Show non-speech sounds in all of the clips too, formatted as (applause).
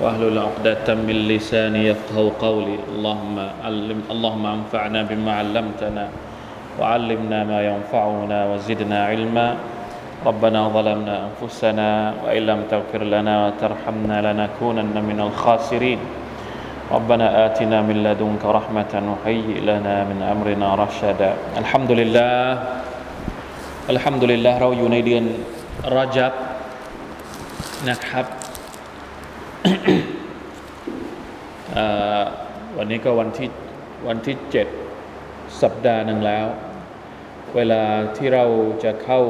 واهلل عقدة من لساني يفقه قولي اللهم علم اللهم انفعنا بما علمتنا وعلمنا ما ينفعنا وزدنا علما ربنا ظلمنا انفسنا وان لم تغفر لنا وترحمنا لنكونن من الخاسرين ربنا آتنا من لدنك رحمة وهيئ لنا من أمرنا رشدا الحمد لله الحمد لله เราอยู่ในเดือนรอจับนะครับ อ่า วันนี้ก็วันที่วันที่เจ็ดสัปดาห์หนึ่งแล้ว เวลาที่เราจะเข้า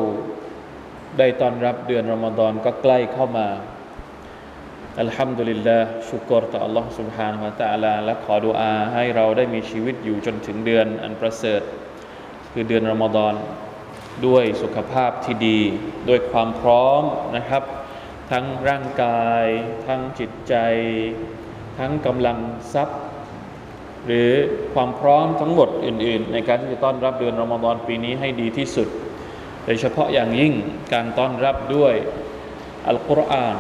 ได้ต้อนรับเดือนรอมฎอนก็ใกล้เข้ามา อัลฮัมดุลิลลาห์ชุกรต่อ Allah سبحانه และ تعالى และขอดุอาให้เราได้มีชีวิตอยู่จนถึงเดือนอันประเสริฐ คือเดือนรอมฎอนด้วยสุขภาพที่ดี ด้วยความพร้อมนะครับ ทั้งร่างกาย ทั้งจิตใจ ทั้งกำลังทรัพย์ หรือความพร้อมทั้งหมดอื่น ๆ ในการที่จะต้อนรับเดือนรอมฎอนปีนี้ให้ดีที่สุด โดยเฉพาะอย่างยิ่งการต้อนรับด้วยอัลกุรอาน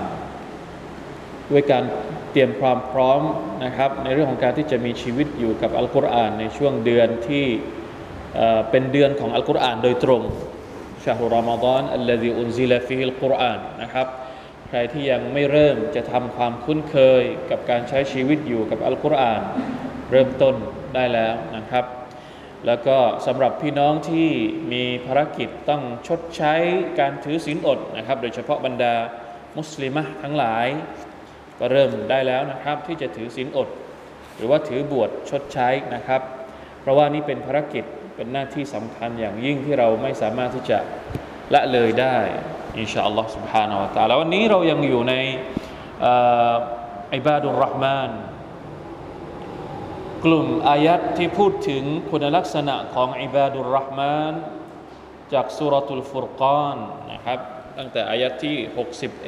ด้วยการเตรียมความพร้อมนะครับ ในเรื่องของการที่จะมีชีวิตอยู่กับอัลกุรอานในช่วงเดือนที่เป็นเดือนของอัลกุรอานโดยตรงشهر رمضان الذي أنزل فيه القرآن นะครับ ใครที่ยังไม่เริ่มจะทำความคุ้นเคยกับการใช้ชีวิตอยู่กับอัลกุรอาน เริ่มต้นได้แล้วนะครับ แล้วก็สำหรับพี่น้องที่มีภารกิจต้องชดใช้การถือศีลอดนะครับ โดยเฉพาะบรรดามุสลิมะทั้งหลาย ก็เริ่มได้แล้วนะครับ ที่จะถือศีลอด หรือว่าถือบวชชดใช้นะครับ เพราะว่านี่เป็นภารกิจเป็นหน้าที่สำคัญอย่างยิ่งที่เราไม่สามารถที่จะ ละเลยได้อินชาอัลลอฮ์ سبحانه และ تعالى วันนี้เรายังอยู่ในอิบาดุลรห์มาน กลุ่มอายัดที่พูดถึงคุณลักษณะของอิบาดุลรห์มาน จากสุรตุลฟุรกานนะครับ ตั้งแต่อายัดที่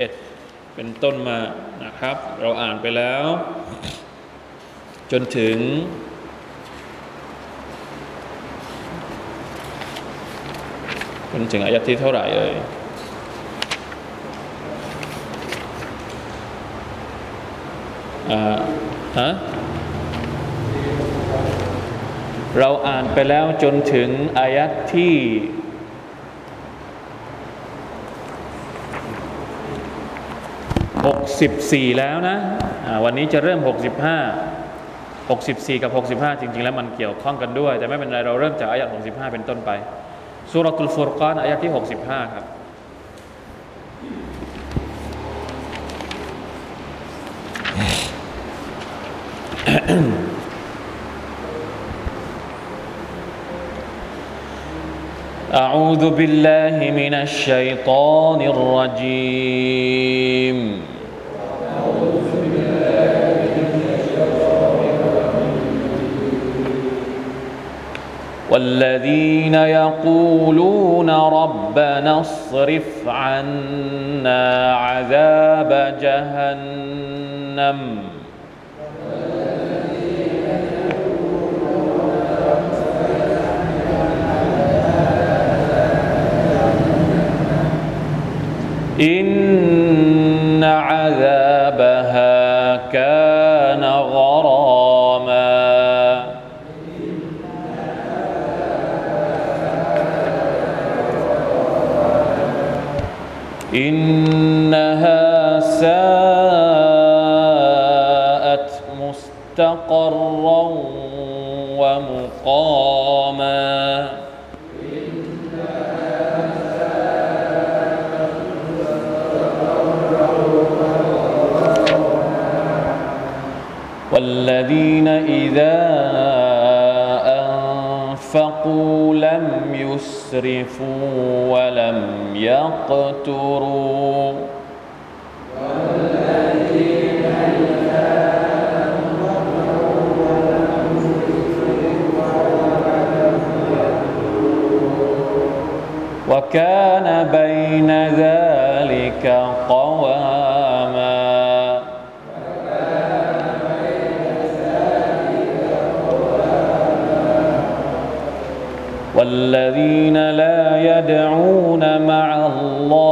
61 เป็นต้นมานะครับ เราอ่านไปแล้ว จนถึง จนถึงอายัดที่เท่าไหร่เอ่ยอ่าฮะเราอ่านไปแล้วจนถึงอายัดที่64แล้วนะอ่าวันนี้จะเริ่ม65 64กับ65จริง ๆ แล้วมันเกี่ยวข้องกันด้วย แต่ไม่เป็นไรเราเริ่มจากอายัด65เป็นต้นไป สุรตุลฟุรกานอายัดที่ 65 ครับ (coughs) أعوذ بالله من الشيطان الرجيم والذين يقولون ربنا اصرف عنا عذاب جهنم. إن ومقاما والذين إذا أنفقوا لم يسرفوا ولم يقتروا بين ذلك قواما. والذين لا يدعون مع الله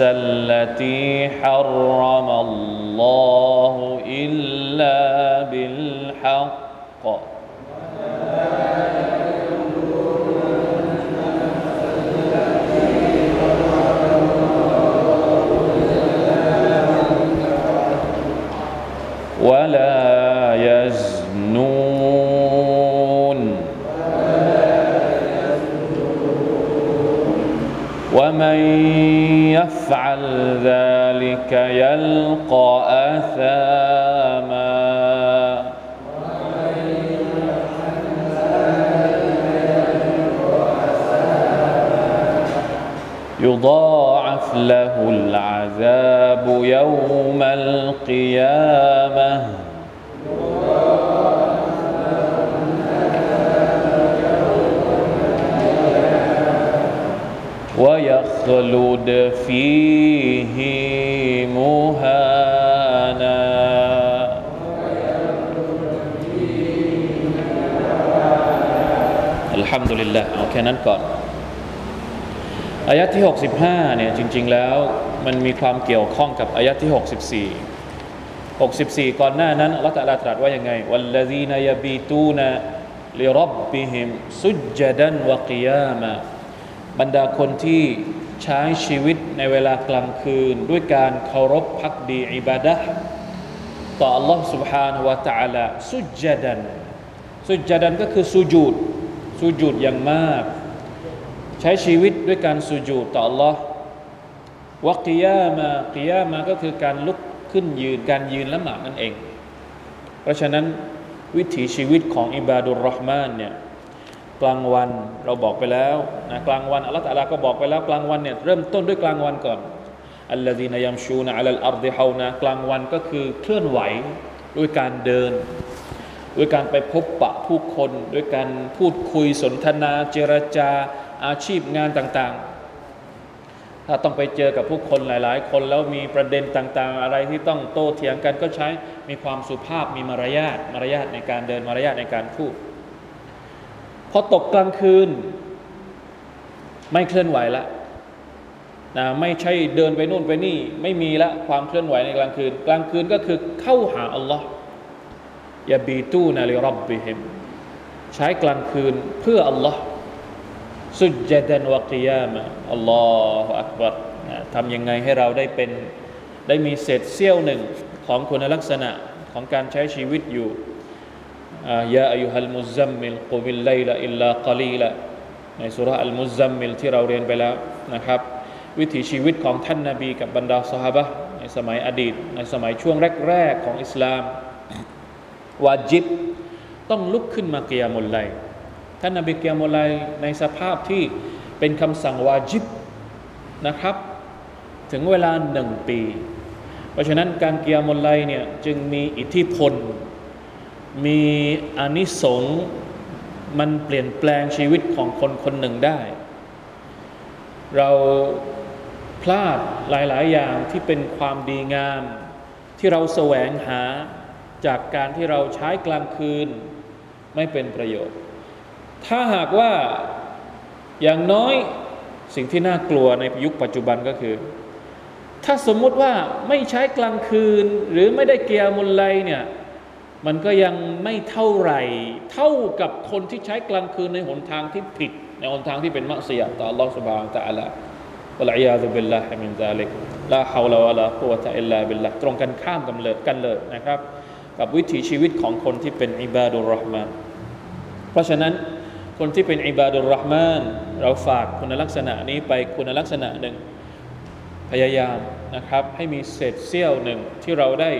التي حرم فيه مهانا الحمد لله เอาแค่นั้นก่อนอายะที่ 65เนี่ยจริง ๆ แล้วมันมีความเกี่ยวข้องกับอายะที่ 64 64 ก่อนหน้านั้นอัลลอฮฺตรัสตรัสว่ายังไงวัลลซีนยบีตูนลิรับบิฮิมสุจจดันวะกิยามะบรรดาคนที่ ใช้ชีวิตในเวลากลางคืน ด้วยการเคารพพักดีอิบาดะต่อ Allah سبحانه และ تعالى สุจดันสุจดันก็คือสุญูดสุญูดอย่างมาก ใช้ชีวิตด้วยการสุญูดต่อ Allah วะกิยามากิยามาก็คือการลุกขึ้นยืนการยืนละหมาดนั่นเอง เพราะฉะนั้นวิถีชีวิตของอิบาดุลรอห์มานเนี่ย กลางวันเราบอกไปแล้วนะกลางวันอัลลอฮฺตะลาก็บอกไปแล้วกลางวันเนี่ยเริ่มต้นด้วยกลางวันก่อนอัลลอฮีนายัมชูนะอัลลอัรดิฮาวนะกลางวันก็คือเคลื่อนไหวด้วยการเดิน ด้วยการไปพบปะผู้คน ด้วยการพูดคุยสนทนาเจรจาอาชีพงานต่างๆ ถ้าต้องไปเจอกับผู้คนหลาย ๆ คนแล้วมีประเด็นต่างๆ อะไรที่ต้องโต้เถียงกันก็ใช้มีความสุภาพมีมารยาทมารยาทในการเดินมารยาทในการพูด พอตกกลางคืน ไม่เคลื่อนไหวละนะไม่ใช่เดินไปนู่นไปนี่ ไม่มีละความเคลื่อนไหวในกลางคืน กลางคืนก็คือเข้าหาอัลลอฮ์ยาบีตูนาลิรับบิฮิมใช้กลางคืนเพื่ออัลลอฮ์สุจจดันวะกิยามะอัลลอฮฺอักบัรทำยังไงให้เราได้เป็น ได้มีเศษเสี้ยวหนึ่งของคุณลักษณะของการใช้ชีวิตอยู่ يا أيها المزمل قم الليل إلا قليلا ในสุราอัลมุซัมมิลที่เราเรียนไปแล้วนะครับ วิถีชีวิตของท่านนาบีกับบรรดาสหบะในสมัยอดีต ในสมัยช่วงแรกๆของอิสลามواجب ต้องลุกขึ้นมา قيام الليل ท่านนาบี قيام الليلในสภาพที่เป็นคำสั่งวาจิบนะครับ ถึงเวลาหนึ่งปี เพราะฉะนั้นการเกียมุลไลเนี่ยจึงมีอิทธิพล มีอานิสงส์มันเปลี่ยนแปลงชีวิตของคนคนหนึ่งได้ เราพลาดหลาย ๆ อย่างที่เป็นความดีงาม ที่เราแสวงหาจากการที่เราใช้กลางคืนไม่เป็นประโยชน์ ถ้าหากว่าอย่างน้อยสิ่งที่น่ากลัวในยุคปัจจุบันก็คือ ถ้าสมมุติว่าไม่ใช้กลางคืนหรือไม่ได้قيام الليل เนี่ย มันก็ยังไม่เท่าไหร่ เท่ากับคนที่ใช้กลางคืนในหนทางที่ผิด ในหนทางที่เป็นมัสยิดต่อ Allah سبحانه และ تعالى วะลัยยาซุบิลลาฮิมินซาลิกลาฮาวลาวะลากุวะตะอิลลาบิลลาตรงกันข้ามกันเลยกันเลยนะครับ กับวิถีชีวิตของคนที่เป็นอิบาดุลรอห์มานเพราะฉะนั้นคนที่เป็นอิบาดุลรอห์มานเราฝากคุณลักษณะนี้ไปคุณลักษณะหนึ่งพยายามนะครับ ให้มีเศษเสี้ยวหนึ่งที่เราได้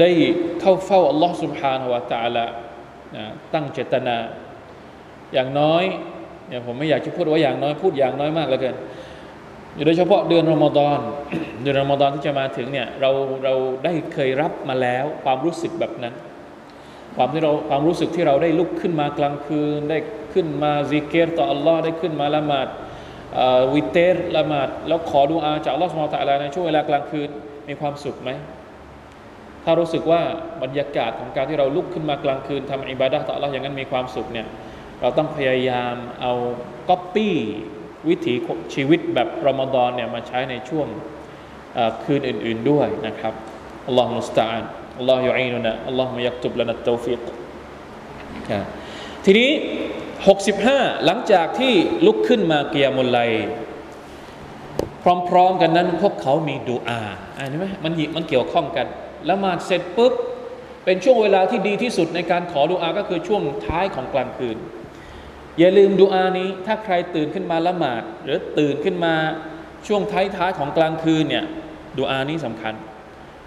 ได้เข้าเฝ้าอัลลอฮ์สุบฮานาวะตาละนะตั้งเจตนา อย่างน้อยเนี่ยผมไม่อยากจะพูดว่าอย่างน้อยพูดอย่างน้อยมากเลือกินโดยเฉพาะเดือนรอมฎอนเดือนรอมฎอนที่จะมาถึงเนี่ยเราเราได้เคยรับมาแล้วความรู้สึกแบบนั้น ความที่เราความรู้สึกที่เราได้ลุกขึ้นมากลางคืน ได้ขึ้นมาซิกเกตต่ออัลลอฮ์ได้ขึ้นมาละหมาดวิเตรละหมาดแล้วขอดูอาจากอัลลอฮ์สุบฮานาวะตาละในช่วงเวลากลางคืนมีความสุขไหม ถ้ารู้สึกว่าบรรยากาศของการที่เราลุกขึ้นมากลางคืนทำอิบาดะต่ออัลลอย่างนั้นมีความสุขเนี่ยเราต้องพยายามเอาก๊อปปี้วิถีชีวิตแบบรอมฎอนเนี่ยมาใช้ในช่วงคืนอื่น ๆด้วยนะครับอัลลอฮฺมุสตาอันอัลลอฮฺยุอีนุนะอัลลอฮฺมยักตุบละนัตตฟิกทีนี้ 65 หลังจากที่ลุกขึ้นมาเกียมุลไลพร้อม ๆ กันนั้นพวกเขามีดูอาอ่านไหมมันมันเกี่ยวข้องกัน ละหมาดเสร็จปุ๊บ เป็นช่วงเวลาที่ดีที่สุดในการขอดุอาก็คือช่วงท้ายของกลางคืน อย่าลืมดุอานี้ถ้าใครตื่นขึ้นมาละหมาด หรือตื่นขึ้นมาช่วงท้ายท้ายของกลางคืนเนี่ยดุอานี้สำคัญ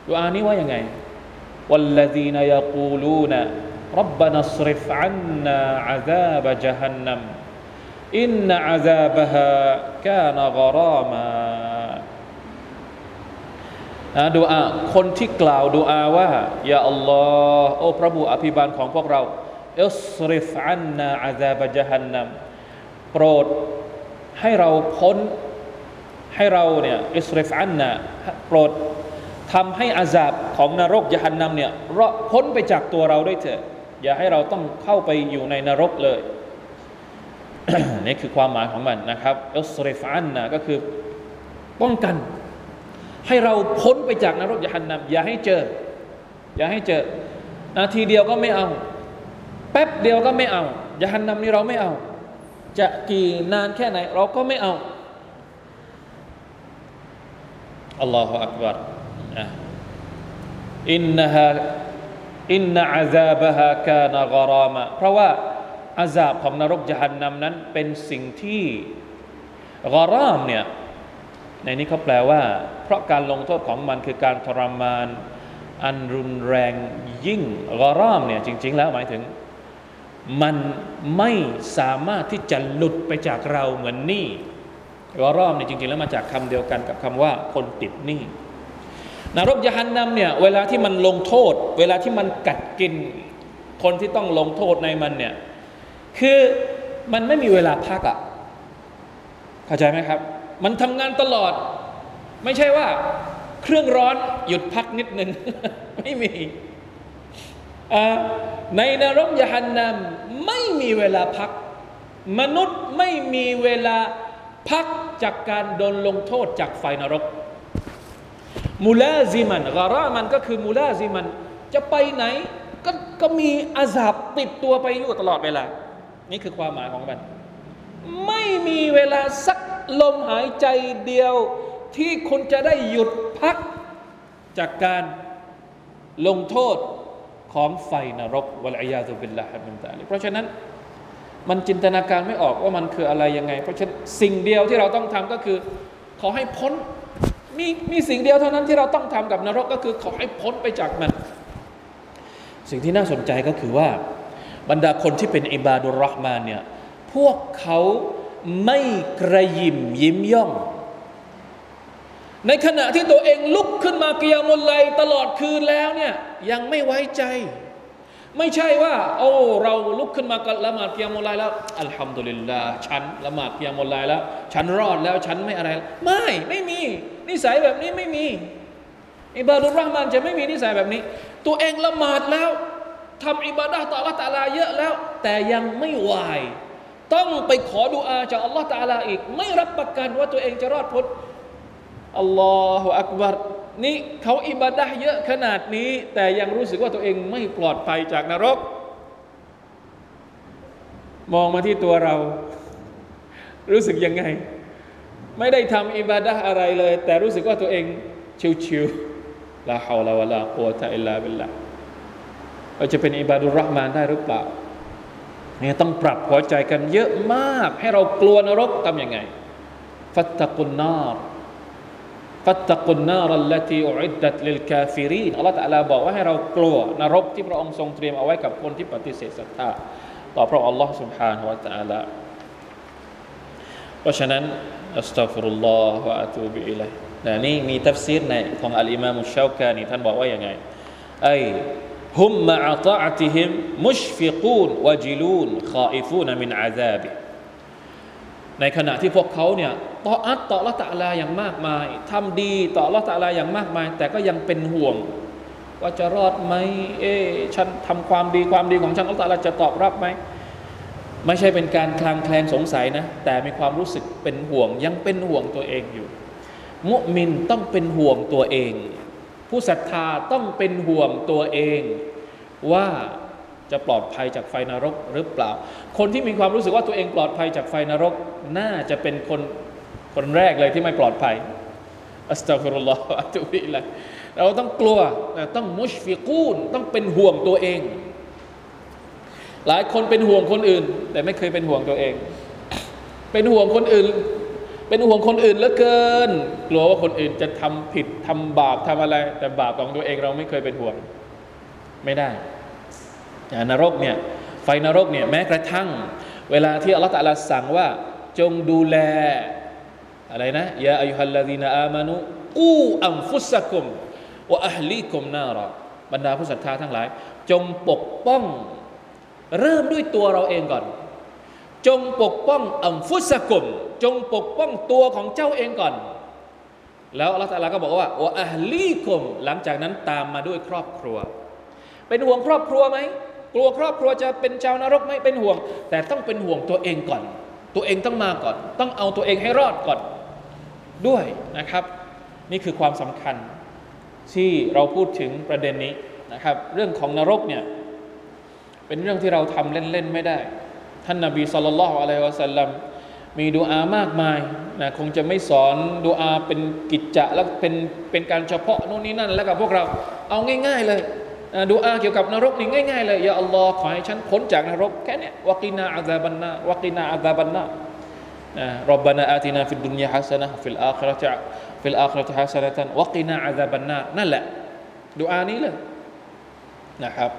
ดุอานี้ว่ายังไงวัลลดีนยากูลูนรับบานัสริฟอันนาอาซาบะจฮันนัมอินนาอาซาบะฮะกานะกรามา นะดูอาคนที่กล่าวดูอาว่ายาอัลลอฮ์โอ้พระผู้อภิบาลของพวกเราเอิสริฟอันนาอาซาบะจฮันนัมโปรดให้เราพ้นให้เราเนี่ยเอิสริฟอันนาโปรดทำให้อาซาบของนรกยฮันนัมเนี่ยรอดพ้นไปจากตัวเราด้วยเถอะ อย่าให้เราต้องเข้าไปอยู่ในนรกเลยนี่คือความหมายของมันนะครับเอิสริฟอันนาก็คือป้องกัน ให้เราพ้นไปจากนรกยหันนำอย่าให้เจอ อย่าให้เจอ นาทีเดียวก็ไม่เอา แป๊บเดียวก็ไม่เอายหันนำนี่เราไม่เอา จะกี่นานแค่ไหน เราก็ไม่เอาอัลลอฮฺอักบารอินนฮะอินนาอาซาบฮะกานกรามะเพราะว่าอาซาบของนรกจหันนำนั้นเป็นสิ่งที่กรามเนี่ย ในนี้เขาแปลว่า เพราะการลงโทษของมันคือการทรมาน อันรุนแรงยิ่งกรามเนี่ยจริง ๆ แล้วหมายถึง มันไม่สามารถที่จะหลุดไปจากเราเหมือนหนี้กรามเนี่ยจริง ๆ แล้วมาจากคำเดียวกันกับคำว่าคนติดหนี้นรกยานนำเนี่ยเวลาที่มันลงโทษ เวลาที่มันกัดกินคนที่ต้องลงโทษในมันเนี่ยคือมันไม่มีเวลาพักอะ่ะเข้าใจไหมครับ มันทำงานตลอด ไม่ใช่ว่า เครื่องร้อนหยุดพักนิดนึง ไม่มี ในนรกยานนำไม่มีเวลาพัก มนุษย์ไม่มีเวลาพักจากการโดนลงโทษจากไฟนรก มูลาซิมันกรามันก็คือมูลาซิมัน จะไปไหนก็ก็มีอาซาบติดตัวไปอยู่ตลอดเวลา นี่คือความหมายของมัน ไม่มีเวลาสัก ลมหายใจเดียวที่คุณจะได้หยุดพักจากการลงโทษของไฟนรกวลัยยาตุบิลลาฮิมินตาลเพราะฉะนั้นมันจินตนาการไม่ออกว่ามันคืออะไรยังไง เพราะฉะนั้นสิ่งเดียวที่เราต้องทำก็คือ ขอให้พ้นมีมีสิ่งเดียวเท่านั้นที่เราต้องทำกับนรกก็คือขอให้พ้นไปจากมัน สิ่งที่น่าสนใจก็คือว่า บรรดาคนที่เป็นอิบาดุลรอฮ์มานเนี่ยพวกเขา ไม่กระยิมยิ้มย่อง ในขณะที่ตัวเองลุกขึ้นมาเกียมุลไลตลอดคืนแล้วเนี่ยยังไม่ไว้ใจ ไม่ใช่ว่า โอ้เราลุกขึ้นมาละหมาดเกียมุลไลแล้วอัลฮัมดุลิลลาห์ฉันละหมาดเกียมุลไลแล้ว ฉันรอดแล้วฉันไม่อะไร ไม่ไม่มี นิสัยแบบนี้ไม่มีอิบาดุลรห์มานจะไม่มีนิสัยแบบนี้ ตัวเองละหมาดแล้วทำอิบาดะต่อลลอฮฺตาลาเยอะแล้ว แต่ยังไม่ไหว ต้องไปขอดุอาจากอัลลอฮฺตาลาอีก ไม่รับประกันว่าตัวเองจะรอดพ้นอัลลอฮฺอักบารนี่เขาอิบาดะเยอะขนาดนี้ แต่ยังรู้สึกว่าตัวเองไม่ปลอดภัยจากนรก มองมาที่ตัวเรา รู้สึกยังไง ไม่ได้ทำعبادة อะไรเลย แต่รู้สึกว่าตัวเองชิวๆ لا حول ولا قوة إلا بالله เราจะเป็น عباد الرحمن ได้หรือเปล่า เนี่ยต้องปรับหัวใจกันเยอะมาก ให้เรากลัวนรกทำยังไง ฟัตตะกุนนารฟัตตะกุนนารัลลตีอุอิดดัตลิลกาฟิรีนอัลลอฮฺตะลาบอกว่าให้เรากลัวนรกที่พระองค์ทรงเตรียมเอาไว้กับคนที่ปฏิเสธศรัทธาต่อพระอัลลอฮฺ سبحانه และ تعالى เพราะฉะนั้นอัสตัฟรุลลอฮฺวะอะตูบิอิลัยนะนี่มีทัฟซีรในของอัลอิมามุชชาวกานีท่านบอกว่าอย่างไงไอ ฮุมมะอัตะติฮิมมุชฟิกูนวจิลูนคาอิฟูนมินอาซาบิในขณะที่พวกเขาเนี่ยطاعة ต่ออัลลอฮฺ تعالى อย่างมากมายทำดีต่ออัลลอฮฺ تعالى อย่างมากมาย แต่ก็ยังเป็นห่วง ว่าจะรอดไหมเอ๊ฉันทำความดีความดีของฉันอัลตะลาจะตอบรับไหมไม่ใช่เป็นการคลางแคลงสงสัยนะ แต่มีความรู้สึกเป็นห่วงยังเป็นห่วงตัวเองอยู่ มุมินต้องเป็นห่วงตัวเอง ผู้ศรัทธาต้องเป็นห่วงตัวเองว่าจะปลอดภัยจากไฟนรกหรือเปล่า คนที่มีความรู้สึกว่าตัวเองปลอดภัยจากไฟนรก น่าจะเป็นคนคนแรกเลยที่ไม่ปลอดภัยأستغفر الله وأتوب إليه เราต้องกลัวต้อง مشفقون ต้องเป็นห่วงตัวเอง หลายคนเป็นห่วงคนอื่น แต่ไม่เคยเป็นห่วงตัวเอง เป็นห่วงคนอื่น เป็นห่วงคนอื่นเหลือเกิน กลัวว่าคนอื่นจะทำผิดทำบาปทำอะไร แต่บาปของตัวเองเราไม่เคยเป็นห่วง ไม่ได้นรกเนี่ยไฟนรกเนี่ยแม้กระทั่ง เวลาที่อัลลอฮฺ تعالى สั่งว่า จงดูแล อะไรนะยาอายุฮัลลาดีนาอามานุกูอัมฟุสกุมวะอัลลีกุมนาระบรรดาผู้ศรัทธาทั้งหลาย จงปกป้อง เริ่มด้วยตัวเราเองก่อน จงปกป้องอัมฟุสกุม จงปกป้องตัวของเจ้าเองก่อน แล้วอัลลอฮฺตะลาก็บอกว่าอัลลีกุม หลังจากนั้นตามมาด้วยครอบครัว เป็นห่วงครอบครัวไหมกลัวครอบครัวจะเป็นชาวนรกไหมเป็นห่วง แต่ต้องเป็นห่วงตัวเองก่อน ตัวเองต้องมาก่อน ต้องเอาตัวเองให้รอดก่อนด้วยนะครับ นี่คือความสำคัญที่เราพูดถึงประเด็นนี้นะครับ เรื่องของนรกเนี่ยเป็นเรื่องที่เราทำเล่นๆไม่ได้ ท่านนาบีสุลต่านละอะลัยวะสัลลัมมีดูอามากมายนะคงจะไม่สอนดูอาเป็นกิจจะแล้วเป็นเป็นการเฉพาะโน่นนี่นั่น แล้วกับพวกเราเอาง่าย ๆ เลยนะดูอาเกี่ยวกับนรกนี่ง่ายๆเลยอย่าอัลลอฮ์ขอให้ฉันพ้นจากนรกแค่นี้وقنا عذاب النار وقنا عذاب النار ربنا آتنا في الدنيا حسنة في الآخرة في الآخرة حسنة وقنا عذاب النارนั่นแหละดูอานี้เลยนะครับ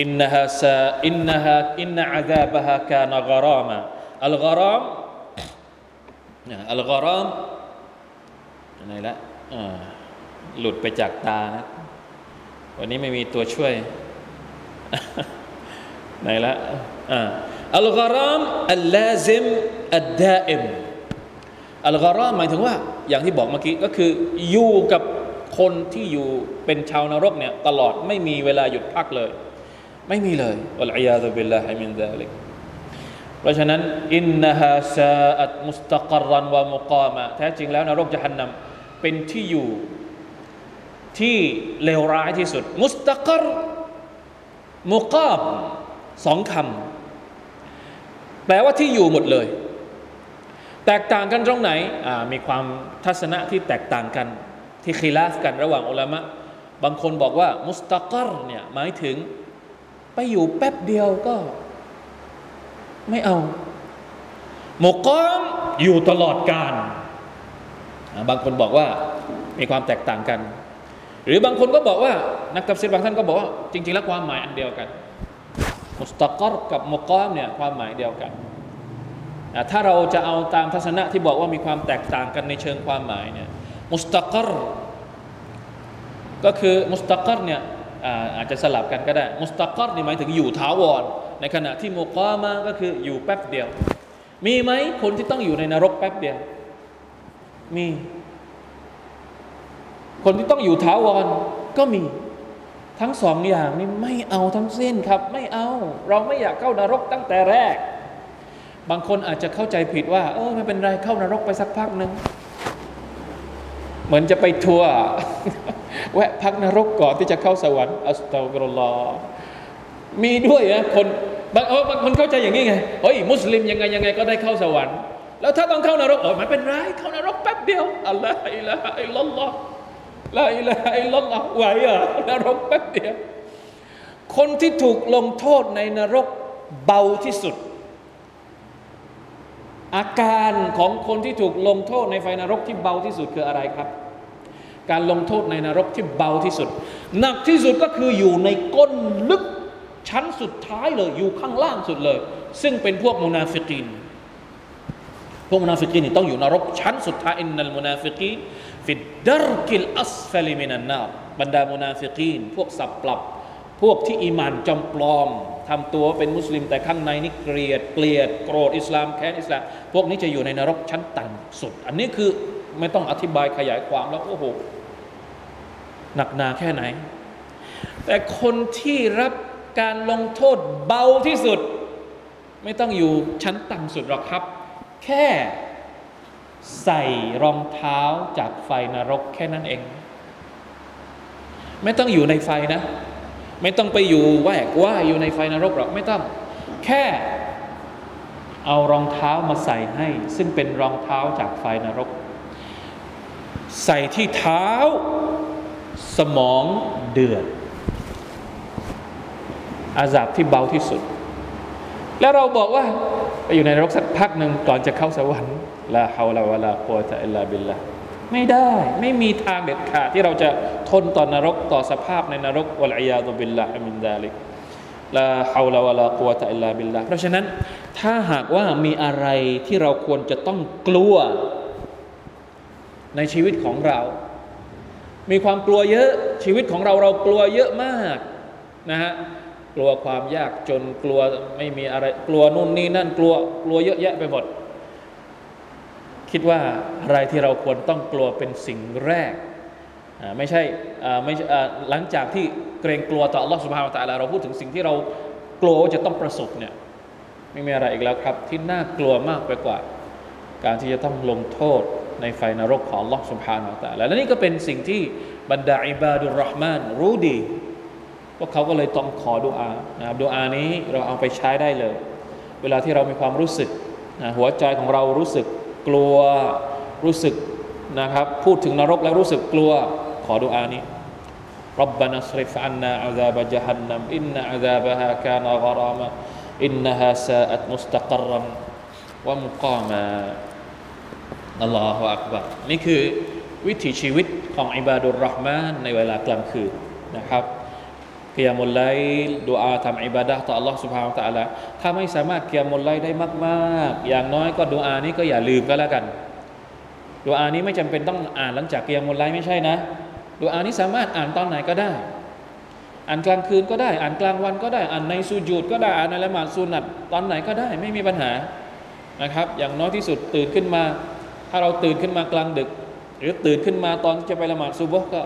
إنها ذا إنها إن عذابها كان غراما الغرام الغرامอะไรละหลุดไปจากตานะวันนี้ไม่มีตัวช่วยไหนละอัลกรามอัลลาซิมอัลดาอิมอัลกรามหมายถึงว่า อย่างที่บอกเมื่อกี้ก็คืออยู่กับคนที่อยู่เป็นชาวนรกเนี่ยตลอดไม่มีเวลาหยุดพักเลย ไม่มีเลยอัลอยาซุบิลลาฮิมินซาลิกเพราะฉะนั้นอินนาฮาซาอัตมุสตะกรันวะมุกามะแท้จริงแล้วนรกจะหันนำเป็นที่อยู่ที่เลวร้ายที่สุด มุสตะกรมุกาบสองคำแปลว่าที่อยู่หมดเลย แตกต่างกันตรงไหนมีความทัศนะที่แตกต่างกัน ที่คีลาฟกันระหว่างอุลามะ บางคนบอกว่า มุสตะกรเนี่ยหมายถึง ไปอยู่แป๊บเดียวก็ ไม่เอามุกามอยู่ตลอดกาลบางคนบอกว่ามีความแตกต่างกัน หรือบางคนก็บอกว่า นักตัฟซีรบางท่านก็บอกว่าจริง ๆ แล้วความหมายอันเดียวกันมุสตะกรกับมกอมเนี่ยความหมายเดียวกันถ้าเราจะเอาตามทัศนะที่บอกว่ามีความแตกต่างกันในเชิงความหมายเนี่ยมุสตะกรก็คือมุสตะกรเนี่ย อาจจะสลับกันก็ได้ มุสตะกอรนี่หมายถึงอยู่ถาวร ในขณะที่โมกอมาก็คืออยู่แป๊บเดียว มีไหมคนที่ต้องอยู่ในนรกแป๊บเดียว มี คนที่ต้องอยู่ท้าวรก็มี ทั้งสองอย่างนี่ไม่เอาทั้งสิ้นครับ ไม่เอา เราไม่อยากเข้านรกตั้งแต่แรก บางคนอาจจะเข้าใจผิดว่า เออไม่เป็นไรเข้านรกไปสักพักหนึ่ง เหมือนจะไปทัวร์แวะพักนรกก่อนที่จะเข้าสวรรค์อัสตัฟรุลอมีด้วยนะคนบางเออบางคนเข้าใจอย่างนี้ไงเฮ้ยมุสลิมยังไงยังไงก็ได้เข้าสวรรค์ แล้วถ้าต้องเข้านรกเออไม่เป็นไรเข้านรกแป๊บเดียวอัลลอฮฺอิละอิลลัลลอฮ์ลาอิลาอิลลัลลอฮไหวอะนรกแป๊บเดียวคนที่ถูกลงโทษในนรกเบาที่สุด อาการของคนที่ถูกลงโทษในไฟนรกที่เบาที่สุดคืออะไรครับ การลงโทษในนรกที่เบาที่สุด หนักที่สุดก็คืออยู่ในก้นลึกชั้นสุดท้ายเลยอยู่ข้างล่างสุดเลย ซึ่งเป็นพวกมุนาฟิกีนพวกมุนาฟิกีนต้องอยู่นรกชั้นสุดท้ายإن المنافقين في الدرك الأسفل من النارบรรดามุนาฟิกีน พวกสับปลับ พวกที่อีมานจอมปลอม ทำตัวเป็นมุสลิม แต่ข้างในนี่เกลียดเกลียดโกรธอิสลามแค้นอิสลาม พวกนี้จะอยู่ในนรกชั้นต่ำสุด อันนี้คือไม่ต้องอธิบายขยายความแล้วโอ้โหหนักหนาแค่ไหน แต่คนที่รับการลงโทษเบาที่สุด ไม่ต้องอยู่ชั้นต่ำสุดหรอกครับ แค่ใส่รองเท้าจากไฟนรกแค่นั้นเอง ไม่ต้องอยู่ในไฟนะ ไม่ต้องไปอยู่แวกว่าอยู่ในไฟนรกหรอกไม่ต้อง แค่เอารองเท้ามาใส่ให้ ซึ่งเป็นรองเท้าจากไฟนรก ใส่ที่เท้าสมองเดือดอาซาบที่เบาที่สุด แล้วเราบอกว่า ไปอยู่ในนรกสักพักหนึ่งก่อนจะเข้าสวรรค์ลาฮาวลาวะลาโคตะอิลลาบิลละ ไม่ได้ไม่มีทางเด็ดขาดที่เราจะทนต่อนรกต่อสภาพในนรกวะลัยยาตุบิลละมินดาลิกลาฮาวลาวะลาโคตะอิลลาบิลละเพราะฉะนั้นถ้าหากว่ามีอะไรที่เราควรจะต้องกลัวในชีวิตของเรา มีความกลัวเยอะชีวิตของเราเรากลัวเยอะมากนะฮะกลัวความยากจนกลัวไม่มีอะไรกลัวนู่นนี่นั่นกลัวกลัวเยอะแยะไปหมด คิดว่าอะไรที่เราควรต้องกลัวเป็นสิ่งแรก ไม่ใช่ไม่หลังจากที่เกรงกลัวต่อ Allah سبحانه และ تعالى เราพูดถึงสิ่งที่เรากลัวว่าจะต้องประสบเนี่ยไม่มีอะไรอีกแล้วครับ ที่น่ากลัวมากไปกว่า การที่จะต้องลงโทษในไฟนรกของ Allah سبحانه และ تعالى และนี่ก็เป็นสิ่งที่บรรดาอิบาดุลรห์มานรู้ดีพวกเขาก็เลยต้องขอดุอานะครับดุอานี้เราเอาไปใช้ได้เลย เวลาที่เรามีความรู้สึกหัวใจของเรารู้สึก กลัวรู้สึกนะครับ พูดถึงนรกแล้วรู้สึกกลัวขอดุอานี้ ربنا اصرف عنا عذاب جهنم إن عذابها كان غراما إنها ساءت مستقرا ومقاما อัลลอฮฺอักบารนี่คือวิถีชีวิตของอิบาดุลรห์มานในเวลากลางคืนนะครับ กียามุลไลดูอาทำอิบาดะต่อ Allah سبحانه และ تعالى ถ้าไม่สามารถกียามุลไลได้มากๆ อย่างน้อยก็ดูอานี้ก็อย่าลืมก็แล้วกันดูอานี้ไม่จำเป็นต้องอ่านหลังจากกียามุลไลไม่ใช่นะดูอานี้สามารถอ่านตอนไหนก็ได้ อ่านกลางคืนก็ได้ อ่านกลางวันก็ได้ อ่านในสุญูดก็ได้ อ่านในละหมาดสุนัตตอนไหนก็ได้ ไม่มีปัญหานะครับ อย่างน้อยที่สุดตื่นขึ้นมา ถ้าเราตื่นขึ้นมากลางดึก หรือตื่นขึ้นมาตอนจะไปละหมาดซุบฮ์ก็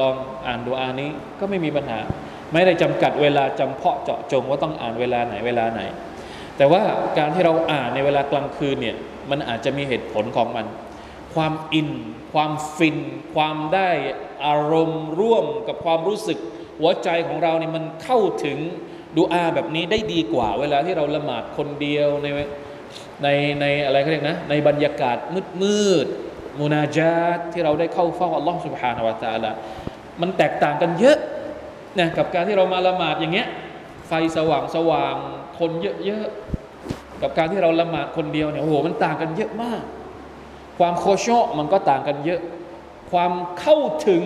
ลองอ่านดูอานี้ก็ไม่มีปัญหา ไม่ได้จำกัดเวลาจำเพาะเจาะจงว่าต้องอ่านเวลาไหนเวลาไหน แต่ว่าการที่เราอ่านในเวลากลางคืนเนี่ยมันอาจจะมีเหตุผลของมัน ความอิน ความฟิน ความได้อารมณ์ร่วมกับความรู้สึก หัวใจของเราเนี่ยมันเข้าถึงดูอาแบบนี้ได้ดีกว่า เวลาที่เราละหมาดคนเดียวในในในอะไรเขาเรียกนะในบรรยากาศมืดมืดมูนาจาที่เราได้เข้าเฝ้าอัลลอฮฺสุบฮานาวะตาละมันแตกต่างกันเยอะ นะกับการที่เรามาละหมาดอย่างเงี้ยไฟสว่างสว่างคนเยอะๆกับการที่เราละหมาดคนเดียวเนี่ยโอ้โหมันต่างกันเยอะมาก ความโคชอมันก็ต่างกันเยอะ ความเข้าถึง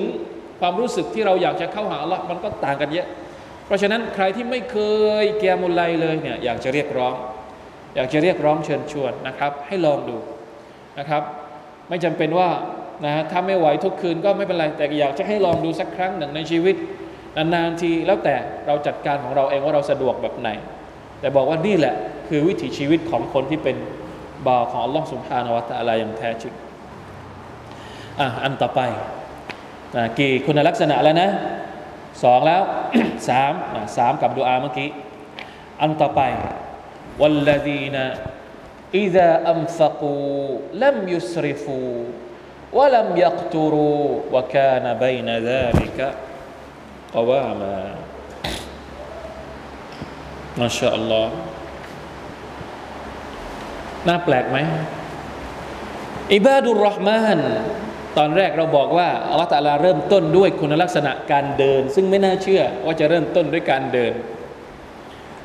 ความรู้สึกที่เราอยากจะเข้าหาละมันก็ต่างกันเยอะ เพราะฉะนั้นใครที่ไม่เคยเกียมุลไลเลยเนี่ยอยากจะเรียกร้อง อยากจะเรียกร้องเชิญชวนนะครับ ให้ลองดูนะครับ ไม่จำเป็นว่านะถ้าไม่ไหวทุกคืนก็ไม่เป็นไรแต่อยากจะให้ลองดูสักครั้งหนึ่งในชีวิต นานๆทีแล้วแต่เราจัดการของเราเองว่าเราสะดวกแบบไหน แต่บอกว่านี่แหละคือวิถีชีวิตของคนที่เป็นบ่าวของอัลลอฮ์สุบฮานาวะตะอะไรอย่างแท้จริงอะอันต่อไปนกี่คุณลักษณะแล้วนะสองแล้วสามสามกับดูอาเมื่อกี้อันต่อไปวัลลดีนะอิดะอัมฟักูลัมยุสริฟูวะลัมยักตูรูวะกานะบัยนะซลิก มามาชาอัลลอฮ์น่าแปลกไหมอิบาดุลรห์มานตอนแรกเราบอกว่าอัลลอฮฺตาลาเริ่มต้นด้วยคุณลักษณะการเดิน ซึ่งไม่น่าเชื่อว่าจะเริ่มต้นด้วยการเดิน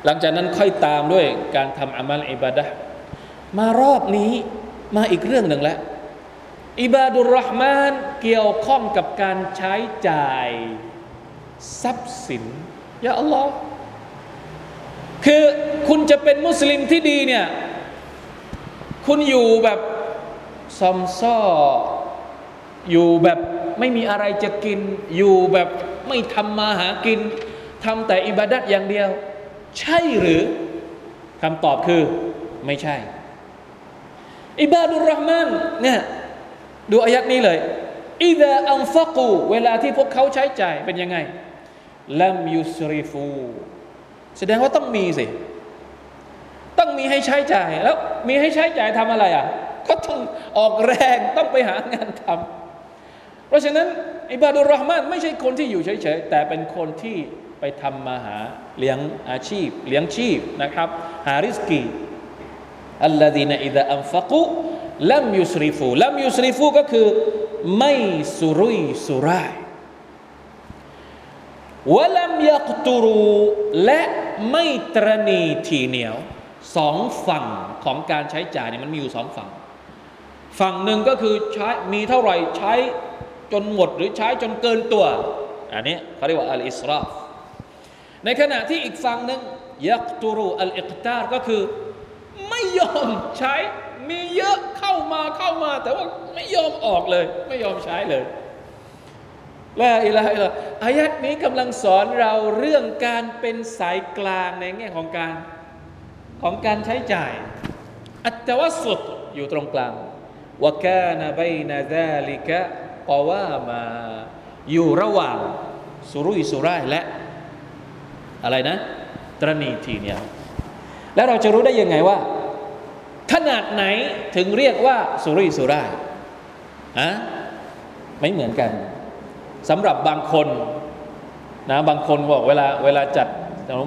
หลังจากนั้นค่อยตามด้วยการทำอามัลอิบาดะมารอบนี้มาอีกเรื่องหนึ่งแล้วอิบาดุลรห์มานเกี่ยวข้องกับการใช้จ่าย ทรัพย์สินยาอัลลอฮ์คือคุณจะเป็นมุสลิมที่ดีเนี่ย คุณอยู่แบบซอมซ่ออยู่แบบไม่มีอะไรจะกิน อยู่แบบไม่ทำมาหากินทำแต่อิบาดัตอย่างเดียว ใช่หรือคำตอบคือไม่ใช่ อิบาดุลรห์มานเนี่ยดูอายัดนี้เลยอิดะอัลฟักูเวลาที่พวกเขาใช้จ่ายเป็นยังไง ลัมยุสริฟู แสดงว่าต้องมีสิ ต้องมีให้ใช้จ่าย แล้วมีให้ใช้จ่ายทำอะไรอะ ก็ต้องออกแรงต้องไปหางานทำเพราะฉะนั้นอิบาดุลรห์มานไม่ใช่คนที่อยู่เฉยๆ แต่เป็นคนที่ไปทำมาหาเลี้ยงอาชีพ เลี้ยงชีพนะครับ หาริสกีอัลลดีนอิดะอัมฟักุลัมยุสริฟูลัมยุสริฟูก็คือไม่สุรุยสุร่าย วลัมยักตุรูและไม่ตรณีทีเหนียวสองฝั่งของการใช้จ่ายเนี่ยมันมีอยู่สองฝั่ง ฝั่งหนึ่งก็คือใช้มีเท่าไหร่ใช้จนหมดหรือใช้จนเกินตัว อันนี้เขาเรียกว่าอัลอิสราฟในขณะที่อีกฝั่งหนึ่งยักตุรูอัลอิกตารก็คือ ไม่ยอมใช้มีเยอะเข้ามาเข้ามา แต่ว่าไม่ยอมออกเลย ไม่ยอมใช้เลย ละอิละอิละอายัดนี้กำลังสอนเราเรื่องการเป็นสายกลางในแง่ของการของการใช้จ่าย อัตวสุดอยู่ตรงกลางวกานะบนาดาลิกะกวามาอยู่ระหว่างสุรุยสุร่ายและ อะไรนะ ตรณีทีเนี่ยแล้วเราจะรู้ได้ยังไงว่า ขนาดไหนถึงเรียกว่าสุริสุร่ายอะไม่เหมือนกัน สำหรับบางคนนะบางคนบอกเวลาเวลาจัด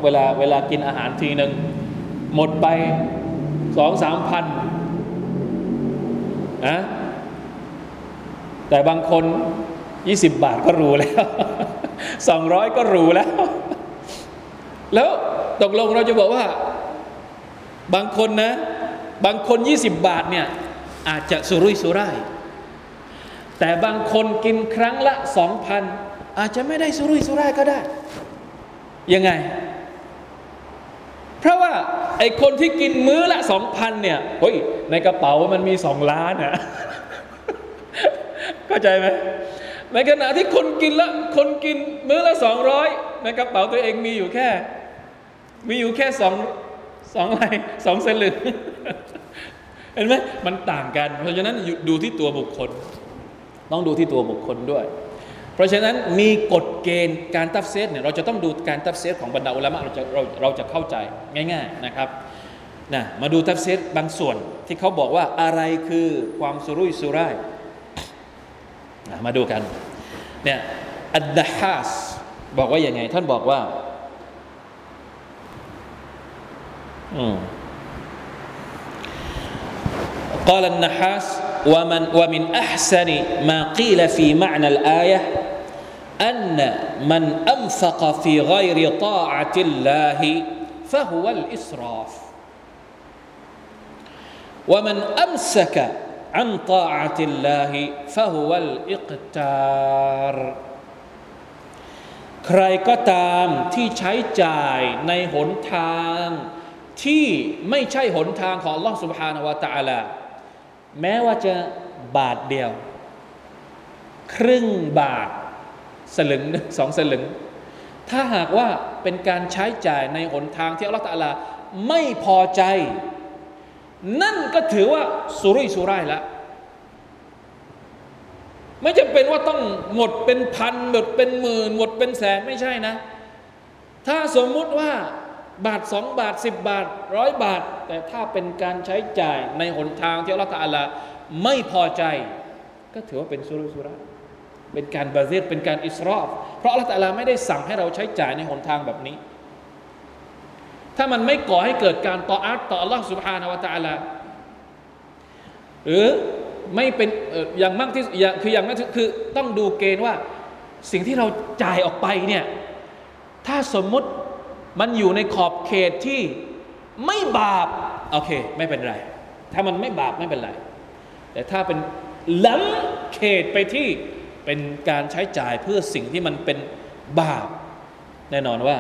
เวลาเวลากินอาหารทีหนึ่งหมดไปสองสามพันนะแต่บางคนยี่สิบบาทก็รู้แล้วสองร้อยก็รู้แล้ว แล้วตกลงเราจะบอกว่า บางคนนะ บางคน 20 บาทเนี่ย อาจจะสุรุ่ยสุร่าย แต่บางคนกินครั้งละสองพันอาจจะไม่ได้สุรุ่ยสุร่ายก็ได้ ยังไง เพราะว่าไอคนที่กินมื้อละสองพันเนี่ยเฮ้ยในกระเป๋ามันมีสองล้านอะเข้าใจไหมในขณะที่คนกินละคนกินมื้อละสองร้อยในกระเป๋าตัวเองมีอยู่แค่ มีอยู่แค่สองสองอะไรสองสลึงเห็นไหมมันต่างกัน เพราะฉะนั้นดูที่ตัวบุคคล ต้องดูที่ตัวบุคคลด้วย เพราะฉะนั้นมีกฎเกณฑ์การตัฟเซตเนี่ยเราจะต้องดูการตัฟเซตของบรรดาอุลามะเราจะเราเราจะเข้าใจง่าย ๆนะครับนะมาดูตัฟเซตบางส่วนที่เขาบอกว่าอะไรคือความสุรุ่ยสุร่ายนะมาดูกันเนี่ยอัดดะฮัสบอกว่าอย่างไง ท่านบอกว่าอืม قال النحاس ومن ومن أحسن ما قيل في معنى الآية أن من أنفق في غير طاعة الله فهو الإسراف ومن أمسك عن طاعة الله فهو الإقتار ใครก็ตามที่ใช้จ่ายในหนทางที่ไม่ใช่หนทางของ Allah سبحانه และ تعالى แม้ว่าจะบาทเดียว ครึ่งบาทสลึงสองสลึง ถ้าหากว่าเป็นการใช้จ่ายในหนทางที่อัลลอฮฺตะลาไม่พอใจ นั่นก็ถือว่าสุรุ่ยสุร่ายล้วไม่จำเป็นว่าต้องหมดเป็นพันหมดเป็นหมื่นหมดเป็นแสนไม่ใช่นะ ถ้าสมมุติว่า บาทสองบาทสิบบาทร้อยบาท แต่ถ้าเป็นการใช้จ่ายในหนทางที่อัลลอฮฺตาลาไม่พอใจ ก็ถือว่าเป็นสุรุสุระเป็นการบาเซตเป็นการอิสรอฟเพราะอัลลอฮฺตาลาไม่ได้สั่งให้เราใช้จ่ายในหนทางแบบนี้ ถ้ามันไม่ก่อให้เกิดการต่ออัตต่ออัลลอฮฺสุบฮานาวะตาลาหรือไม่เป็นอย่างมากที่คืออย่างนั้นคือต้องดูเกณฑ์ว่าสิ่งที่เราจ่ายออกไปเนี่ยถ้าสมมติ มันอยู่ในขอบเขตที่ไม่บาปโอเค ไม่เป็นไร ถ้ามันไม่บาปไม่เป็นไร แต่ถ้าเป็นล้ำเขตไปที่เป็นการใช้จ่ายเพื่อสิ่งที่มันเป็นบาป แน่นอนว่า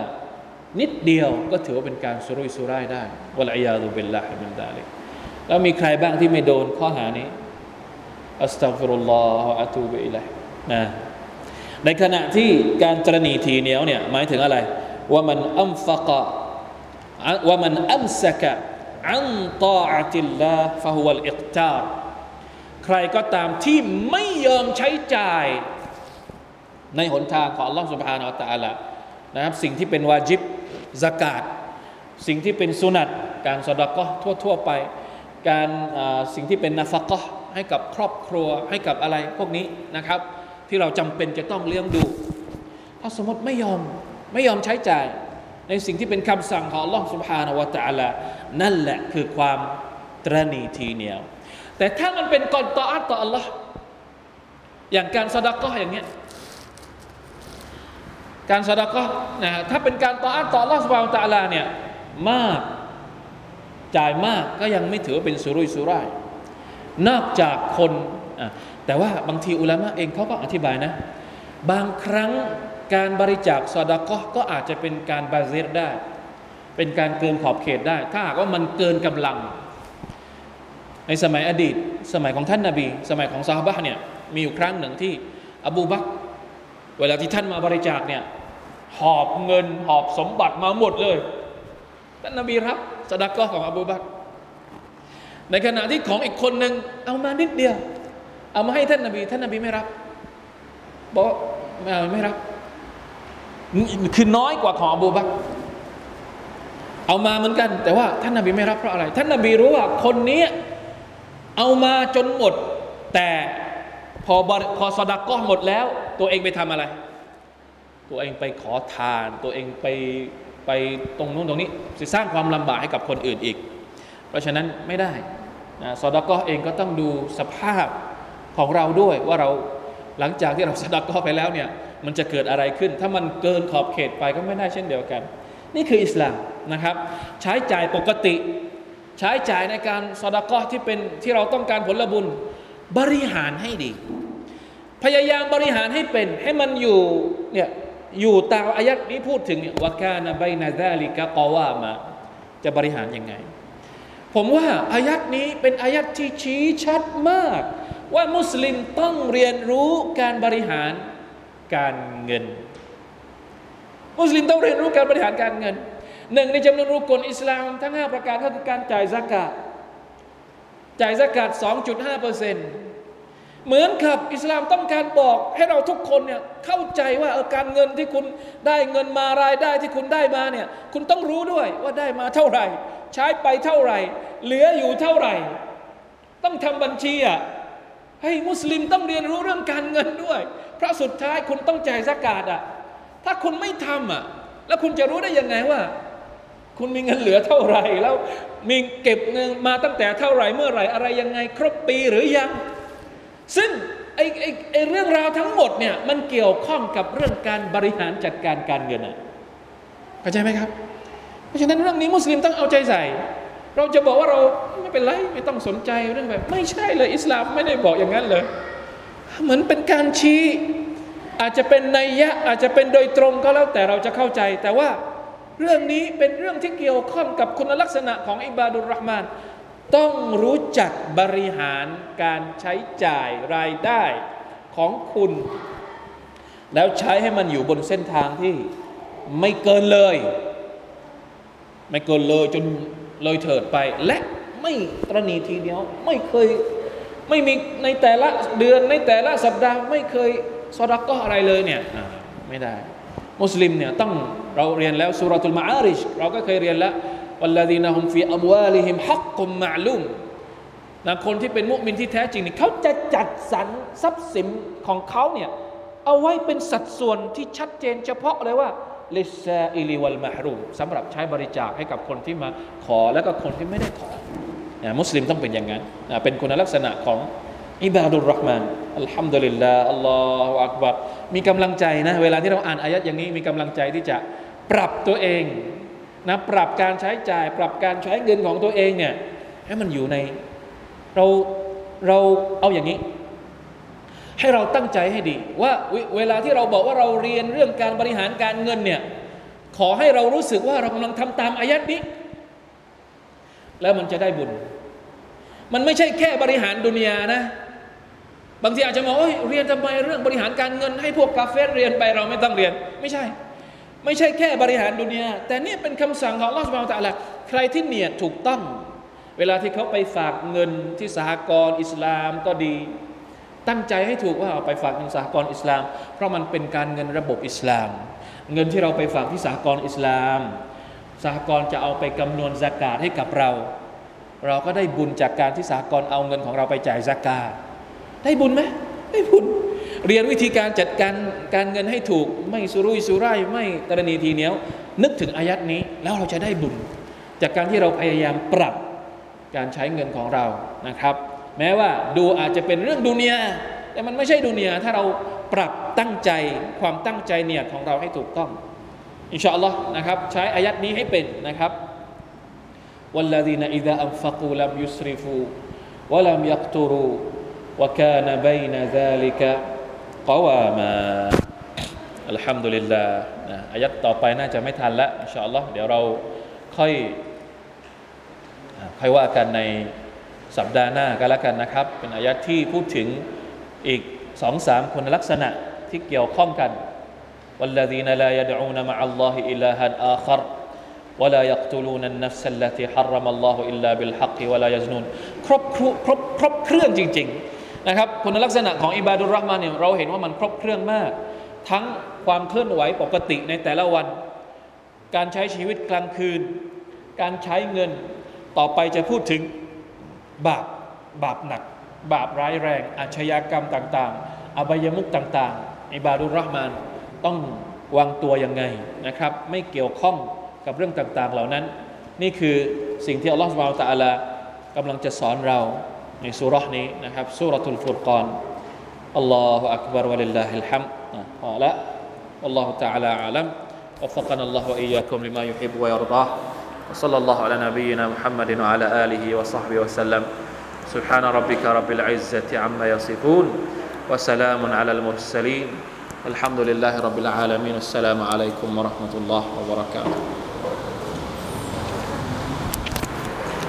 นิดเดียวก็ถือว่าเป็นการสุรุ่ยสุร่ายได้والعياذ بالله من ذلكแล้วมีใครบ้างที่ไม่โดนข้อหานี้أستغفر الله أتوب إليهนะในขณะที่การตระหนี่ถี่เหนียวเนี่ยหมายถึงอะไร ว่ามันอัมฟักะว่ามันอัมสกะอันตาอัติลลาฟะฮุวัลอิกตาร์ใครก็ตามที่ไม่ยอมใช้จ่าย ในหนทางของ Allah سبحانه และ تعالى นะครับสิ่งที่เป็นวาจิบสกาดสิ่งที่เป็นสุนัตการสดก็ทั่วทั่วไป การสิ่งที่เป็นนาฟกะให้กับครอบครัวให้กับอะไรพวกนี้นะครับ ที่เราจำเป็นจะต้องเลี้ยงดู ถ้าสมมติไม่ยอม ไม่ยอมใช้จ่ายในสิ่งที่เป็นคำสั่งของล่องสุภานวตาละนั่นแหละคือความตรณีทีเหนียว แต่ถ้ามันเป็นกอนต่ออัตต่ออัลลอฮ์อย่างการสดัก็อย่างเงี้ยการสดักก็นะถ้าเป็นการต่ออัตต่อล่องสุภานวตาลาเนี่ยมากจ่ายมากก็ยังไม่ถือเป็นสุรุ่ยสุร่ายนอกจากคนแต่ว่าบางทีอุลามะเองเขาก็อธิบายนะ บางครั้ง การบริจาคซอดากก็อาจจะเป็นการบาเซรได้ เป็นการเกินขอบเขตได้ ถ้าหากว่ามันเกินกำลัง ในสมัยอดีต สมัยของท่านนาบี สมัยของซาฮาบะเนี่ยมีอยู่ครั้งหนึ่งที่ อบูบักเวลาที่ท่านมาบริจาคเนี่ยหอบเงินหอบสมบัติมาหมดเลยท่านนบีรับสดากอของอบูบักในขณะที่ของอีกคนหนึ่งเอามานิดเดียว เอามาให้ท่านนบี ท่านนบีไม่รับบอกไม่เอาไม่รับ คือน้อยกว่าของอบูบักเอามาเหมือนกัน แต่ว่าท่านนบีไม่รับเพราะอะไร ท่านนบีรู้ว่าคนนี้เอามาจนหมด แต่พอพอสดากอหมดแล้ว ตัวเองไปทำอะไร ตัวเองไปขอทาน ตัวเองไปไปตรงนู้นตรงนี้สร้างความลำบากให้กับคนอื่นอีก เพราะฉะนั้นไม่ได้นะซอดากอเองก็ต้องดูสภาพของเราด้วยว่าเราหลังจากที่เราสดากอไปแล้วเนี่ย มันจะเกิดอะไรขึ้น ถ้ามันเกินขอบเขตไปก็ไม่ได้เช่นเดียวกัน นี่คืออิสลามนะครับ ใช้จ่ายปกติ ใช้จ่ายในการสดากอที่เป็นที่เราต้องการผลบุญบริหารให้ดี พยายามบริหารให้เป็น ให้มันอยู่เนี่ยอยู่ตามอายัดนี้พูดถึงวากานะไบนาซาลิกะกอว่ามาจะบริหารยังไง ผมว่าอายัดนี้เป็นอายัดที่ชี้ชัดมาก ว่ามุสลิมต้องเรียนรู้การบริหาร การเงิน มุสลิมต้องเรียนรู้การบริหารการเงินหนึ่งในจำนวนรุกลอิสลามทั้ง 5 ประการก็คือการจ่ายสกาดจ่ายสกาด2.5%เปอร์เซ็นต์เหมือนกับอิสลามต้องการบอกให้เราทุกคนเนี่ยเข้าใจว่าการเงินที่คุณได้เงินมารายได้ที่คุณได้มาเนี่ยคุณต้องรู้ด้วยว่าได้มาเท่าไหร่ ใช้ไปเท่าไหร่ เหลืออยู่เท่าไหร่ ต้องทำบัญชีอะให้มุสลิมต้องเรียนรู้เรื่องการเงินด้วย เพราะสุดท้ายคุณต้องจ่ายสกาดอะถ้าคุณไม่ทำอะแล้วคุณจะรู้ได้ยังไงว่า คุณมีเงินเหลือเท่าไหร่ แล้วมีเก็บเงินมาตั้งแต่เท่าไหร่เมื่อไหร่อะไรยังไง ครบปีหรือยัง ซึ่งไอ้ไอ้ไอ้เรื่องราวทั้งหมดเนี่ยมันเกี่ยวข้องกับเรื่องการบริหารจัดการการเงินอะเข้าใจไหมครับ เพราะฉะนั้นเรื่องนี้มุสลิมต้องเอาใจใส่ เราจะบอกว่าเราไม่เป็นไรไม่ต้องสนใจเรื่องแบบ ไม่ใช่เลยอิสลามไม่ได้บอกอย่างนั้นเลย เหมือนเป็นการชี้อาจจะเป็นนัยยะอาจจะเป็นโดยตรงก็แล้วแต่เราจะเข้าใจ แต่ว่าเรื่องนี้เป็นเรื่องที่เกี่ยวข้องกับคุณลักษณะของอิบาดุลรห์มานต้องรู้จักบริหารการใช้จ่ายรายได้ของคุณ แล้วใช้ให้มันอยู่บนเส้นทางที่ไม่เกินเลย ไม่เกินเลยจนเลยเถิดไป และไม่ตรณีทีเดียวไม่เคย ไม่มีในแต่ละเดือนในแต่ละสัปดาห์ไม่เคยสอดักก็อะไรเลยเนี่ยไม่ได้ มุสลิมเนี่ยต้องเราเรียนแล้วสุรทูลมาอาริชเราก็เคยเรียนแล้วوالذين هم في أموالهم حق معلومนะคนที่เป็นมุสลิมที่แท้จริงเนี่ยเขาจะจัดสรรทรัพย์สินของเขาเนี่ยเอาไว้เป็นสัดส่วนที่ชัดเจนเฉพาะเลยว่าللسائل والمحرومสำหรับใช้บริจาคให้กับคนที่มาขอแล้วก็คนที่ไม่ได้ขอ มุสลิมต้องเป็นอย่างนั้นนะเป็นคุณลักษณะของอิบาดุลรห์มานอัลฮัมดุลิลลาห์อัลลอฮฺอักบัรมีกำลังใจนะเวลาที่เราอ่านอายะฮ์อย่างนี้มีกำลังใจที่จะปรับตัวเองนะปรับการใช้จ่าย ปรับการใช้เงินของตัวเองเนี่ยให้มันอยู่ในเราเราเอาอย่างนี้ ให้เราตั้งใจให้ดี ว่าเวลาที่เราบอกว่าเราเรียนเรื่องการบริหารการเงินเนี่ยขอให้เรารู้สึกว่าเรากำลังทำตามอายัดนี้ แล้วมันจะได้บุญ มันไม่ใช่แค่บริหารดุนยานะ บางทีอาจจะมองเอ้ยเรียนทำไมเรื่องบริหารการเงิน ให้พวกกาเฟสเรียนไปเราไม่ต้องเรียน ไม่ใช่ ไม่ใช่แค่บริหารดุนยาแต่นี่เป็นคำสั่งของลอสบานตะละใครที่เนียดถูกต้อง เวลาที่เขาไปฝากเงินที่สหกรณ์อิสลามก็ดี ตั้งใจให้ถูกว่าเอาไปฝากในสหกรณ์อิสลาม เพราะมันเป็นการเงินระบบอิสลาม เงินที่เราไปฝากที่สหกรณ์อิสลาม สหกรณ์จะเอาไปกำนวณสกาดให้กับเรา เราก็ได้บุญจากการที่สหกรณ์เอาเงินของเราไปจ่ายสกาดได้บุญไหมได้บุญเรียนวิธีการจัดการการเงินให้ถูก ไม่สุรุ่ยสุร่ายไม่ตรณีทีเหนียว นึกถึงอายัดนี้แล้วเราจะได้บุญ จากการที่เราพยายามปรับการใช้เงินของเรานะครับ แม้ว่าดูอาจจะเป็นเรื่องดุนยาแต่มันไม่ใช่ดุนยาถ้าเราปรับตั้งใจความตั้งใจเนี่ยของเราให้ถูกต้อง อินชาอัลลอฮ์นะครับใช้อายัดนี้ให้เป็นนะครับวัลลาดีนอิดะอัมฟักูลัมยุสริฟูวะลัมยักตูรูวะกานบัยนะซาลิกะกวามาอัลฮัมดุลิลลาห์นะอายัดต่อไปน่าจะไม่ทันละอินชาอัลลอฮ์เดี๋ยวเราค่อยค่อยว่ากันในสัปดาห์หน้าก็แล้วกันนะครับ เป็นอายัดที่พูดถึงอีกสองสามคนลักษณะที่เกี่ยวข้องกัน والذين لا يدعون مع الله إلها آخر ولا يقتلون النفس التي حرم الله إلا بالحق ولا يزنون ครบครบครบครบเครื่องจริงๆนะครับคุณลักษณะของอิบาดุลรห์มานเนี่ยเราเห็นว่ามันครบเครื่องมาก ทั้งความเคลื่อนไหวปกติในแต่ละวัน การใช้ชีวิตกลางคืน การใช้เงินต่อไปจะพูดถึงบาปบาปหนัก บาปร้ายแรง อาชญากรรมต่างๆ อบายมุกต่างๆ อิบาดุลรห์มาน ต้องวางตัวยังไงนะครับ ไม่เกี่ยวข้องกับเรื่องต่างๆ เหล่านั้น นี่คือสิ่งที่อัลลอฮฺสุบไบร์ตะอัลากำลังจะสอนเราในสุรานี้นะครับสุรทูลฟุรกานอัลลอฮฺอักบารวะลิลลาฮิลฮัมพอละ والله تعالى أعلم وفقنا الله وإياكم لما يحب ويرضاه وصلى الله على نبينا محمد وعلى آله وصحبه وسلم سبحان ربك رب العزة عما يصفون وسلام على المرسلين الحمد لله رب العالمين. السلام عليكم ورحمة الله وبركاته.